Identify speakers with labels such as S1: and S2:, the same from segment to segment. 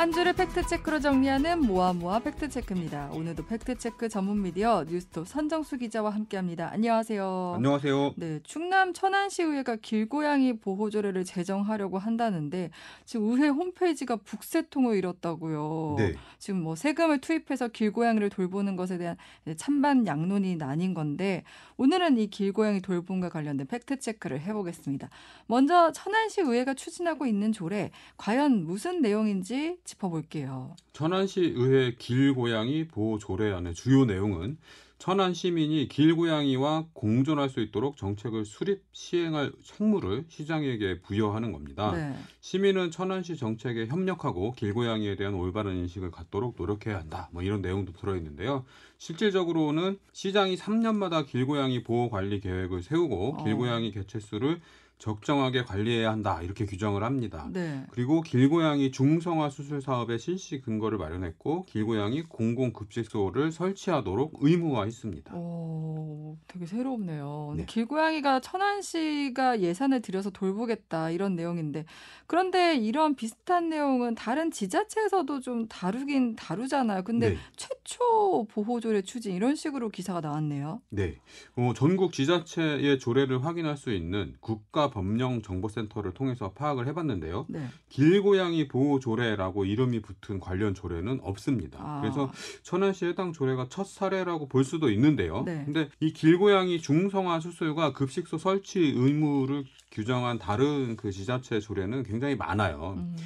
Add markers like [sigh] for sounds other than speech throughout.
S1: 한 줄의 팩트체크로 정리하는 모아모아 팩트체크입니다. 오늘도 팩트체크 전문 미디어 뉴스톱 선정수 기자와 함께합니다. 안녕하세요.
S2: 안녕하세요.
S1: 네, 충남 천안시의회가 길고양이 보호조례를 제정하려고 한다는데 지금 의회 홈페이지가 북새통을 이뤘다고요.
S2: 네.
S1: 지금 뭐 세금을 투입해서 길고양이를 돌보는 것에 대한 찬반 양론이 나뉜 건데 오늘은 이 길고양이 돌봄과 관련된 팩트 체크를 해보겠습니다. 먼저 천안시 의회가 추진하고 있는 조례 과연 무슨 내용인지 짚어볼게요.
S2: 천안시 의회 길고양이 보호 조례안의 주요 내용은 천안 시민이 길고양이와 공존할 수 있도록 정책을 수립 시행할 책무를 시장에게 부여하는 겁니다.
S1: 네.
S2: 시민은 천안시 정책에 협력하고 길고양이에 대한 올바른 인식을 갖도록 노력해야 한다. 뭐 이런 내용도 들어 있는데요. 실질적으로는 시장이 3년마다 길고양이 보호 관리 계획을 세우고
S1: 어.
S2: 길고양이 개체수를 적정하게 관리해야 한다. 이렇게 규정을 합니다.
S1: 네.
S2: 그리고 길고양이 중성화 수술 사업의 실시 근거를 마련했고 길고양이 공공급식소를 설치하도록 의무화 했습니다.
S1: 오, 되게 새롭네요.
S2: 네.
S1: 길고양이가 천안 시가 예산을 들여서 돌보겠다 이런 내용인데 그런데 이런 비슷한 내용은 다른 지자체에서도 좀 다루긴 다루잖아요. 근데
S2: 네.
S1: 최초 보호조례 추진 이런 식으로 기사가 나왔네요.
S2: 네. 어, 전국 지자체의 조례를 확인할 수 있는 국가법령정보센터를 통해서 파악을 해봤는데요.
S1: 네.
S2: 길고양이 보호조례라고 이름이 붙은 관련 조례는 없습니다.
S1: 아.
S2: 그래서 천안시 해당 조례가 첫 사례라고 볼 수도 있는데요.
S1: 네.
S2: 근데 이 길고양이 중성화 수술과 급식소 설치 의무를 규정한 다른 그 지자체 조례는 굉장히 많아요.
S1: 음.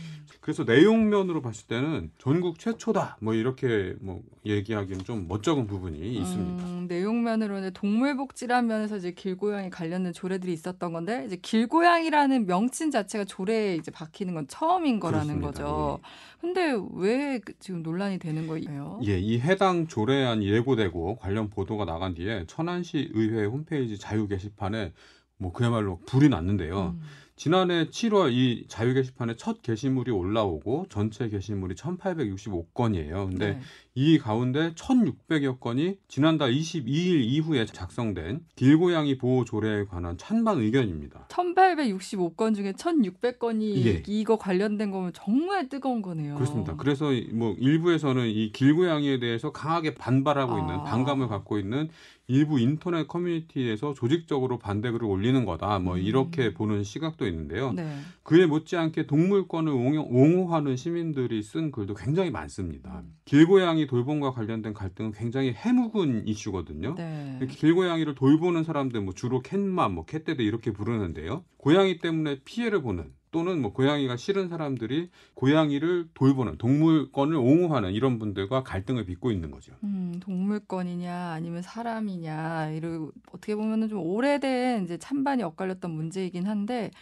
S2: 그래서 내용면으로 봤을 때는 전국 최초다 뭐 이렇게 뭐 얘기하기는 좀 멋쩍은 부분이 있습니다.
S1: 음, 내용면으로는 동물복지란 면에서 이제 길고양이 관련된 조례들이 있었던 건데 이제 길고양이라는 명칭 자체가 조례에 이제 박히는 건 처음인 거라는
S2: 그렇습니다.
S1: 거죠. 근데 왜 그- 지금 논란이 되는 거예요?
S2: 예, 이 해당 조례안 예고되고 관련 보도가 나간 뒤에 천안시 의회 홈페이지 자유 게시판에 뭐 그야말로 불이 났는데요.
S1: 음.
S2: 지난해 7월 이 자유 게시판에 첫 게시물이 올라오고 전체 게시물이 1,865건이에요. 근데
S1: 네.
S2: 이 가운데 1,600여 건이 지난달 22일 이후에 작성된 길고양이 보호 조례에 관한 찬반 의견입니다.
S1: 1865건 중에 1600건이
S2: 예.
S1: 이거 관련된 거면 정말 뜨거운 거네요.
S2: 그렇습니다. 그래서 이- 뭐 일부에서는 이 길고양이에 대해서 강하게 반발하고 있는
S1: 아.
S2: 반감을 갖고 있는 일부 인터넷 커뮤니티에서 조직적으로 반대글을 올리는 거다. 뭐
S1: 음.
S2: 이렇게 보는 시각도 있는데요.
S1: 네.
S2: 그에 못지않게 동물권을 옹호- 옹호 하는 시민들이 쓴 글도 굉장히 많습니다.
S1: 음.
S2: 길고양이 돌봄과 관련된 갈등은 굉장히 해묵은 이슈거든요.
S1: 네.
S2: 길고양이를 돌보는 사람들 뭐 주로 캣맘, 뭐 캣대디 이렇게 부르는데요. 고양이 때문에 피해를 보는 또는 뭐 고양이가 싫은 사람들이 고양이를 돌보는 동물권을 옹호하는 이런 분들과 갈등을 빚고 있는 거죠.
S1: 음, 동물권이냐 아니면 사람이냐 이런 어떻게 보면은 좀 오래된 이제 찬반이 엇갈렸던 문제이긴 한데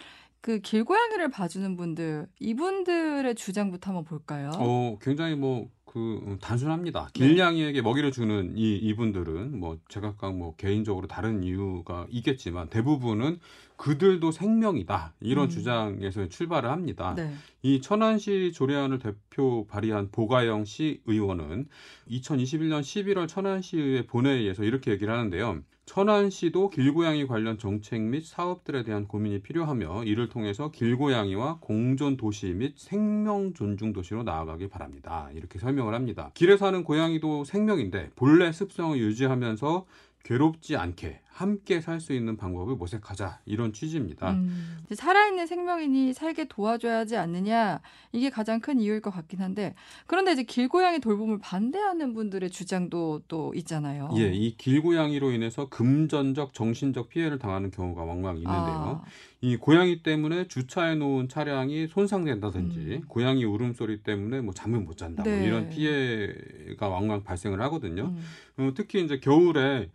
S1: 그 길고양이를 봐주는 분들 이분들의 주장부터 한번 볼까요?
S2: 어, 굉장히 뭐, 그, 음, 단순합니다.
S1: 네.
S2: 길냥이에게 먹이를 주는 이, 이분들은 뭐, 제각각 뭐, 개인적으로 다른 이유가 있겠지만, 대부분은 그들도 생명이다. 이런
S1: 음.
S2: 주장에서 출발을 합니다.
S1: 네.
S2: 이 천안시 조례안을 대표 발의한 보가영 시 의원은 2021년 11월 천안시의회 본회의에서 이렇게 얘기를 하는데요. 천안시도 길고양이 관련 정책 및 사업들에 대한 고민이 필요하며 이를 통해서 길고양이와 공존 도시 및 생명 존중 도시로 나아가길 바랍니다. 이렇게 설명을 합니다. 길에 사는 고양이도 생명인데 본래 습성을 유지하면서 괴롭지 않게 함께 살 수 있는 방법을 모색하자 이런 취지입니다.
S1: 음, 살아있는 생명이니 살게 도와줘야 하지 않느냐 이게 가장 큰 이유일 것 같긴 한데 그런데 이제 길고양이 돌봄을 반대하는 분들의 주장도 또 있잖아요.
S2: 예, 이 길고양이로 인해서 금전적, 정신적 피해를 당하는 경우가 왕왕 있는데요.
S1: 아,
S2: 이 고양이 때문에 주차해 놓은 차량이 손상된다든지,
S1: 음.
S2: 고양이 울음소리 때문에 뭐 잠을 못 잔다, 뭐
S1: 네.
S2: 이런 피해가 왕왕 발생을 하거든요.
S1: 음,
S2: 어, 특히 이제 겨울에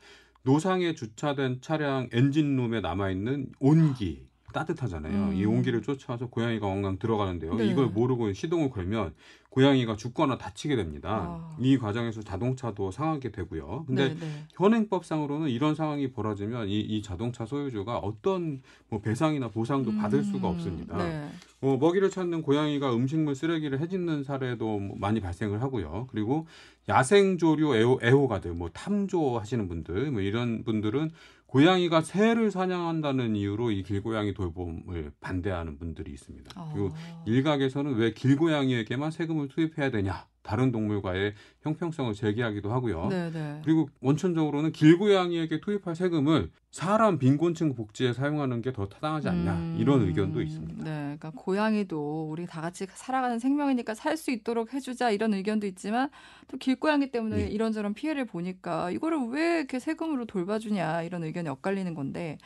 S2: 노상에 주차된 차량 엔진룸에 남아 있는 온기 따뜻하잖아요.
S1: 음.
S2: 이 온기를 쫓아와서 고양이가 왕왕 들어가는데요.
S1: 네.
S2: 이걸 모르고 시동을 걸면 고양이가 죽거나 다치게 됩니다.
S1: 아.
S2: 이 과정에서 자동차도 상하게 되고요. 근데
S1: 네, 네.
S2: 현행법상으로는 이런 상황이 벌어지면 이, 이 자동차 소유주가 어떤 뭐 배상이나 보상도 받을 수가
S1: 음,
S2: 없습니다.
S1: 네.
S2: 어, 먹이를 찾는 고양이가 음식물 쓰레기를 해짓는 사례도 뭐 많이 발생을 하고요. 그리고 야생조류 애호, 애호가들, 뭐 탐조하시는 분들, 뭐 이런 분들은 고양이가 새를 사냥한다는 이유로 이 길고양이 돌봄을 반대하는 분들이 있습니다.
S1: 아.
S2: 그리고 일각에서는 왜 길고양이에게만 세금을 세금을 투입해야 되냐? 다른 동물과의 형평성을 제기하기도 하고요.
S1: 네, 네.
S2: 그리고 원천적으로는 길고양이에게 투입할 세금을 사람 빈곤층 복지에 사용하는 게 더 타당하지 않냐
S1: 음,
S2: 이런 의견도 있습니다.
S1: 네, 그러니까 고양이도 우리 다 같이 살아가는 생명이니까 살 수 있도록 해주자 이런 의견도 있지만 또 길고양이 때문에
S2: 예.
S1: 이런저런 피해를 보니까 이거를 왜 이렇게 세금으로 돌봐주냐 이런 의견이 엇갈리는 건데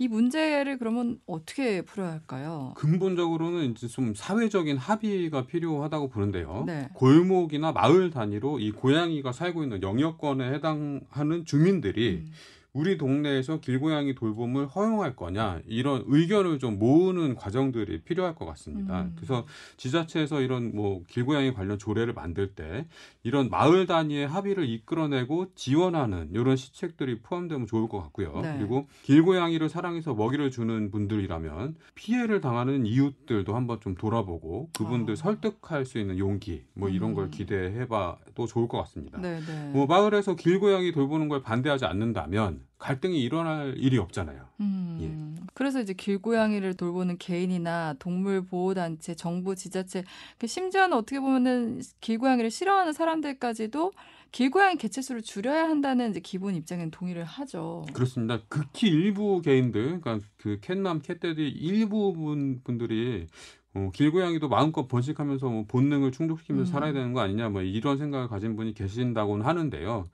S1: 이 문제를 그러면 어떻게 풀어야 할까요?
S2: 근본적으로는 이제 좀 사회적인 합의가 필요하다고 보는데요.
S1: 네.
S2: 골목이나 마을 단위로 이 고양이가 살고 있는 영역권에 해당하는 주민들이
S1: 음,
S2: 우리 동네에서 길고양이 돌봄을 허용할 거냐 이런 의견을 좀 모으는 과정들이 필요할 것 같습니다.
S1: 음.
S2: 그래서 지자체에서 이런 뭐 길고양이 관련 조례를 만들 때 이런 마을 단위의 합의를 이끌어내고 지원하는 이런 시책들이 포함되면 좋을 것 같고요.
S1: 네.
S2: 그리고 길고양이를 사랑해서 먹이를 주는 분들이라면 피해를 당하는 이웃들도 한번 좀 돌아보고 그분들
S1: 아.
S2: 설득할 수 있는 용기 뭐 이런 걸
S1: 음.
S2: 기대해봐도 좋을 것 같습니다.
S1: 네, 네.
S2: 뭐 마을에서 길고양이 돌보는 걸 반대하지 않는다면 갈등이 일어날 일이 없잖아요.
S1: 음,
S2: 예.
S1: 그래서 이제 길고양이를 돌보는 개인이나 동물 보호 단체, 정부, 지자체, 그 심지어는 어떻게 보면은 길고양이를 싫어하는 사람들까지도 길고양이 개체 수를 줄여야 한다는 이제 기본 입장에는 동의를 하죠.
S2: 그렇습니다. 극히 일부 개인들, 그러니까 그 캣남, 캣데디 일부 분, 분들이 어, 길고양이도 마음껏 번식하면서 뭐 본능을 충족시키면서
S1: 음.
S2: 살아야 되는 거 아니냐, 뭐 이런 생각을 가진 분이 계신다고는 하는데요.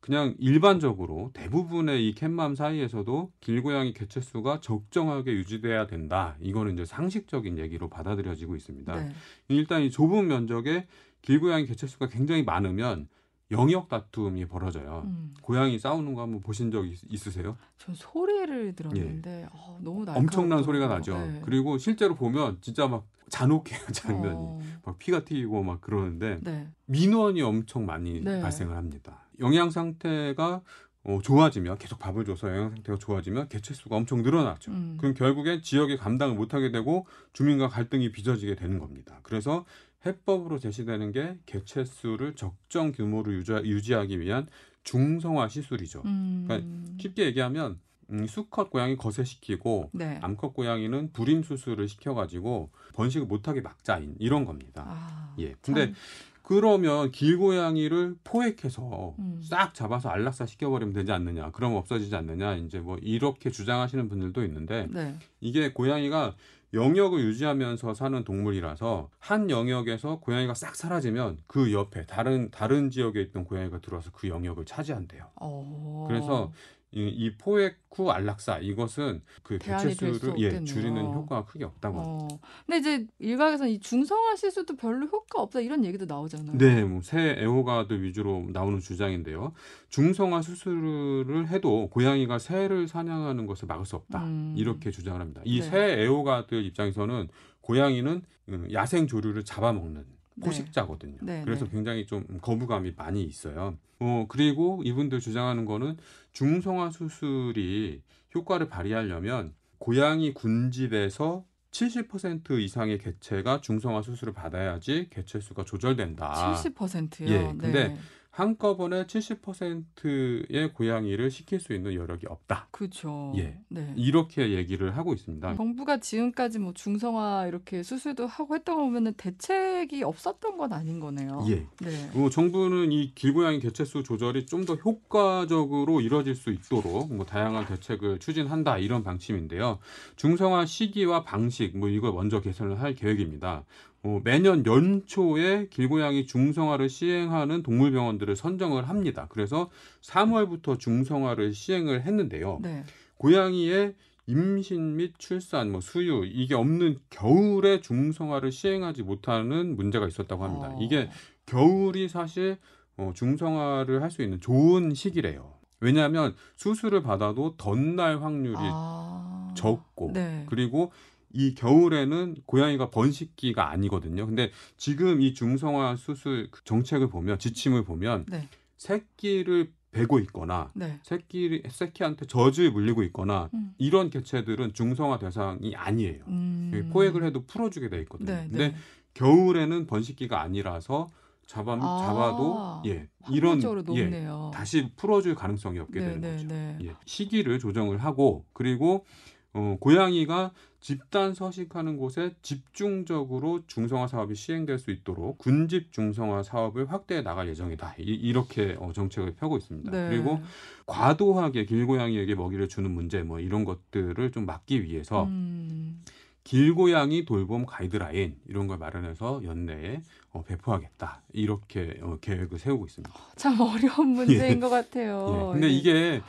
S2: 그냥 일반적으로 대부분의 이 캣맘 사이에서도 길고양이 개체수가 적정하게 유지돼야 된다. 이거는 이제 상식적인 얘기로 받아들여지고 있습니다.
S1: 네.
S2: 일단 이 좁은 면적에 길고양이 개체수가 굉장히 많으면 영역 다툼이 벌어져요.
S1: 음,
S2: 고양이 싸우는 거 한번 보신 적 있, 있으세요?
S1: 전 소리를 들었는데 어, 너무.
S2: 예. 엄청난 소리가 나죠.
S1: 네.
S2: 그리고 실제로 보면 진짜 막 잔혹해요 장면이.
S1: 어,
S2: 막 피가 튀기고 막 그러는데
S1: 네.
S2: 민원이 엄청 많이
S1: 네.
S2: 발생을 합니다. 영양 상태가 어, 좋아지면 계속 밥을 줘서 영양 상태가 좋아지면 개체 수가 엄청 늘어나죠.
S1: 음.
S2: 그럼 결국엔 지역이 감당을 못하게 되고 주민과 갈등이 빚어지게 되는 겁니다. 그래서 해법으로 제시되는 게 개체 수를 적정 규모로 유지, 유지하기 위한 중성화 시술이죠.
S1: 음,
S2: 그러니까 쉽게 얘기하면 음, 수컷 고양이 거세시키고
S1: 네.
S2: 암컷 고양이는 불임 수술을 시켜가지고 번식을 못하게 막자 이런 겁니다.
S1: 아,
S2: 예.
S1: 참.
S2: 근데 그러면 길고양이를 포획해서
S1: 음.
S2: 싹 잡아서 안락사 시켜버리면 되지 않느냐? 그럼 없어지지 않느냐? 이제 뭐 이렇게 주장하시는 분들도 있는데
S1: 네.
S2: 이게 고양이가 영역을 유지하면서 사는 동물이라서 한 영역에서 고양이가 싹 사라지면 그 옆에 다른 다른 지역에 있던 고양이가 들어와서 그 영역을 차지한대요.
S1: 어.
S2: 그래서 이, 이 포획 후 안락사 이것은 그 개체수를 예. 줄이는 효과가 크게 없다고 합니다.
S1: 어. 근데 이제 일각에서는 이 중성화 시술도 별로 효과 없다 이런 얘기도 나오잖아요.
S2: 네, 뭐 새 애호가들 위주로 나오는 주장인데요. 중성화 수술을 해도 고양이가 새를 사냥하는 것을 막을 수 없다.
S1: 음.
S2: 이렇게 주장을 합니다. 이
S1: 네.
S2: 새 애호가들 입장에서는 고양이는 음, 야생 조류를 잡아먹는
S1: 네.
S2: 포식자거든요.
S1: 네,
S2: 그래서
S1: 네.
S2: 굉장히 좀 거부감이 많이 있어요. 어, 그리고 이분들 주장하는 거는 중성화 수술이 효과를 발휘하려면 고양이 군집에서 70% 이상의 개체가 중성화 수술을 받아야지 개체 수가 조절된다.
S1: 70%요.
S2: 예,
S1: 네.
S2: 근데 한꺼번에 70%의 고양이를 시킬 수 있는 여력이 없다.
S1: 그렇죠.
S2: 예.
S1: 네.
S2: 이렇게 얘기를 하고 있습니다.
S1: 정부가 지금까지 뭐 중성화 이렇게 수술도 하고 했던 거 보면은 대책이 없었던 건 아닌 거네요.
S2: 예.
S1: 네.
S2: 어, 정부는 이 길고양이 개체수 조절이 좀 더 효과적으로 이뤄질 수 있도록 뭐 다양한 대책을 추진한다 이런 방침인데요. 중성화 시기와 방식 뭐 이걸 먼저 개선을 할 계획입니다. 어, 매년 연초에 길고양이 중성화를 시행하는 동물병원들을 선정을 합니다. 그래서 3월부터 중성화를 시행을 했는데요.
S1: 네.
S2: 고양이의 임신 및 출산, 뭐 수유 이게 없는 겨울에 중성화를 시행하지 못하는 문제가 있었다고 합니다.
S1: 어.
S2: 이게 겨울이 사실 어, 중성화를 할 수 있는 좋은 시기래요. 왜냐하면 수술을 받아도 덧날 확률이
S1: 아.
S2: 적고
S1: 네.
S2: 그리고 이 겨울에는 고양이가 번식기가 아니거든요. 근데 지금 이 중성화 수술 그 정책을 보면 지침을 보면
S1: 네.
S2: 새끼를 베고 있거나
S1: 네.
S2: 새끼 새끼한테 젖을 물리고 있거나
S1: 음.
S2: 이런 개체들은 중성화 대상이 아니에요.
S1: 음.
S2: 포획을 해도 풀어주게 돼 있거든요.
S1: 네,
S2: 근데
S1: 네.
S2: 겨울에는 번식기가 아니라서 잡아
S1: 아,
S2: 잡아도 예 이런 예
S1: 높네요.
S2: 다시 풀어줄 가능성이 없게
S1: 네,
S2: 되는
S1: 네,
S2: 거죠.
S1: 네.
S2: 예, 시기를 조정을 하고 그리고 어, 고양이가 집단 서식하는 곳에 집중적으로 중성화 사업이 시행될 수 있도록 군집 중성화 사업을 확대해 나갈 예정이다. 이, 렇게 정책을 펴고 있습니다.
S1: 네.
S2: 그리고 과도하게 길고양이에게 먹이를 주는 문제 뭐 이런 것들을 좀 막기 위해서
S1: 음,
S2: 길고양이 돌봄 가이드라인 이런 걸 마련해서 연내에 어, 배포하겠다. 이렇게 어, 계획을 세우고 있습니다.
S1: 참 어려운 [laughs] 문제인 것 같아요.
S2: 예. 근데
S1: 예.
S2: 이게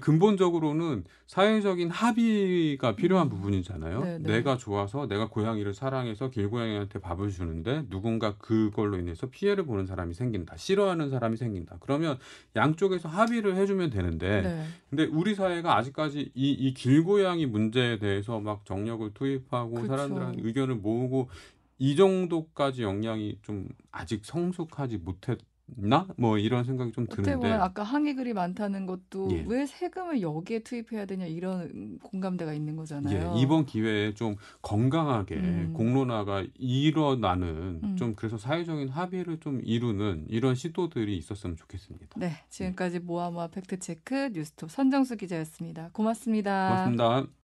S2: 근본적으로는 사회적인 합의가 필요한
S1: 음.
S2: 부분이잖아요.
S1: 네, 네.
S2: 내가 좋아서 내가 고양이를 사랑해서 길고양이한테 밥을 주는데 누군가 그걸로 인해서 피해를 보는 사람이 생긴다. 싫어하는 사람이 생긴다. 그러면 양쪽에서 합의를 해주면 되는데
S1: 네.
S2: 근데 우리 사회가 아직까지 이, 이 길고양이 문제에 대해서 막 정력을 투입하고
S1: 그쵸.
S2: 사람들한 의견을 모으고 이 정도까지 역량이 좀 아직 성숙하지 못했나? 뭐 이런 생각이 좀 드는데
S1: 보면 아까 항의 글이 많다는 것도
S2: 예.
S1: 왜 세금을 여기에 투입해야 되냐 이런 공감대가 있는 거잖아요.
S2: 예, 이번 기회에 좀 건강하게
S1: 음.
S2: 공론화가 일어나는
S1: 음.
S2: 좀 그래서 사회적인 합의를 좀 이루는 이런 시도들이 있었으면 좋겠습니다.
S1: 네, 지금까지 모아모아 팩트체크 뉴스톱 선정수 기자였습니다. 고맙습니다.
S2: 고맙습니다.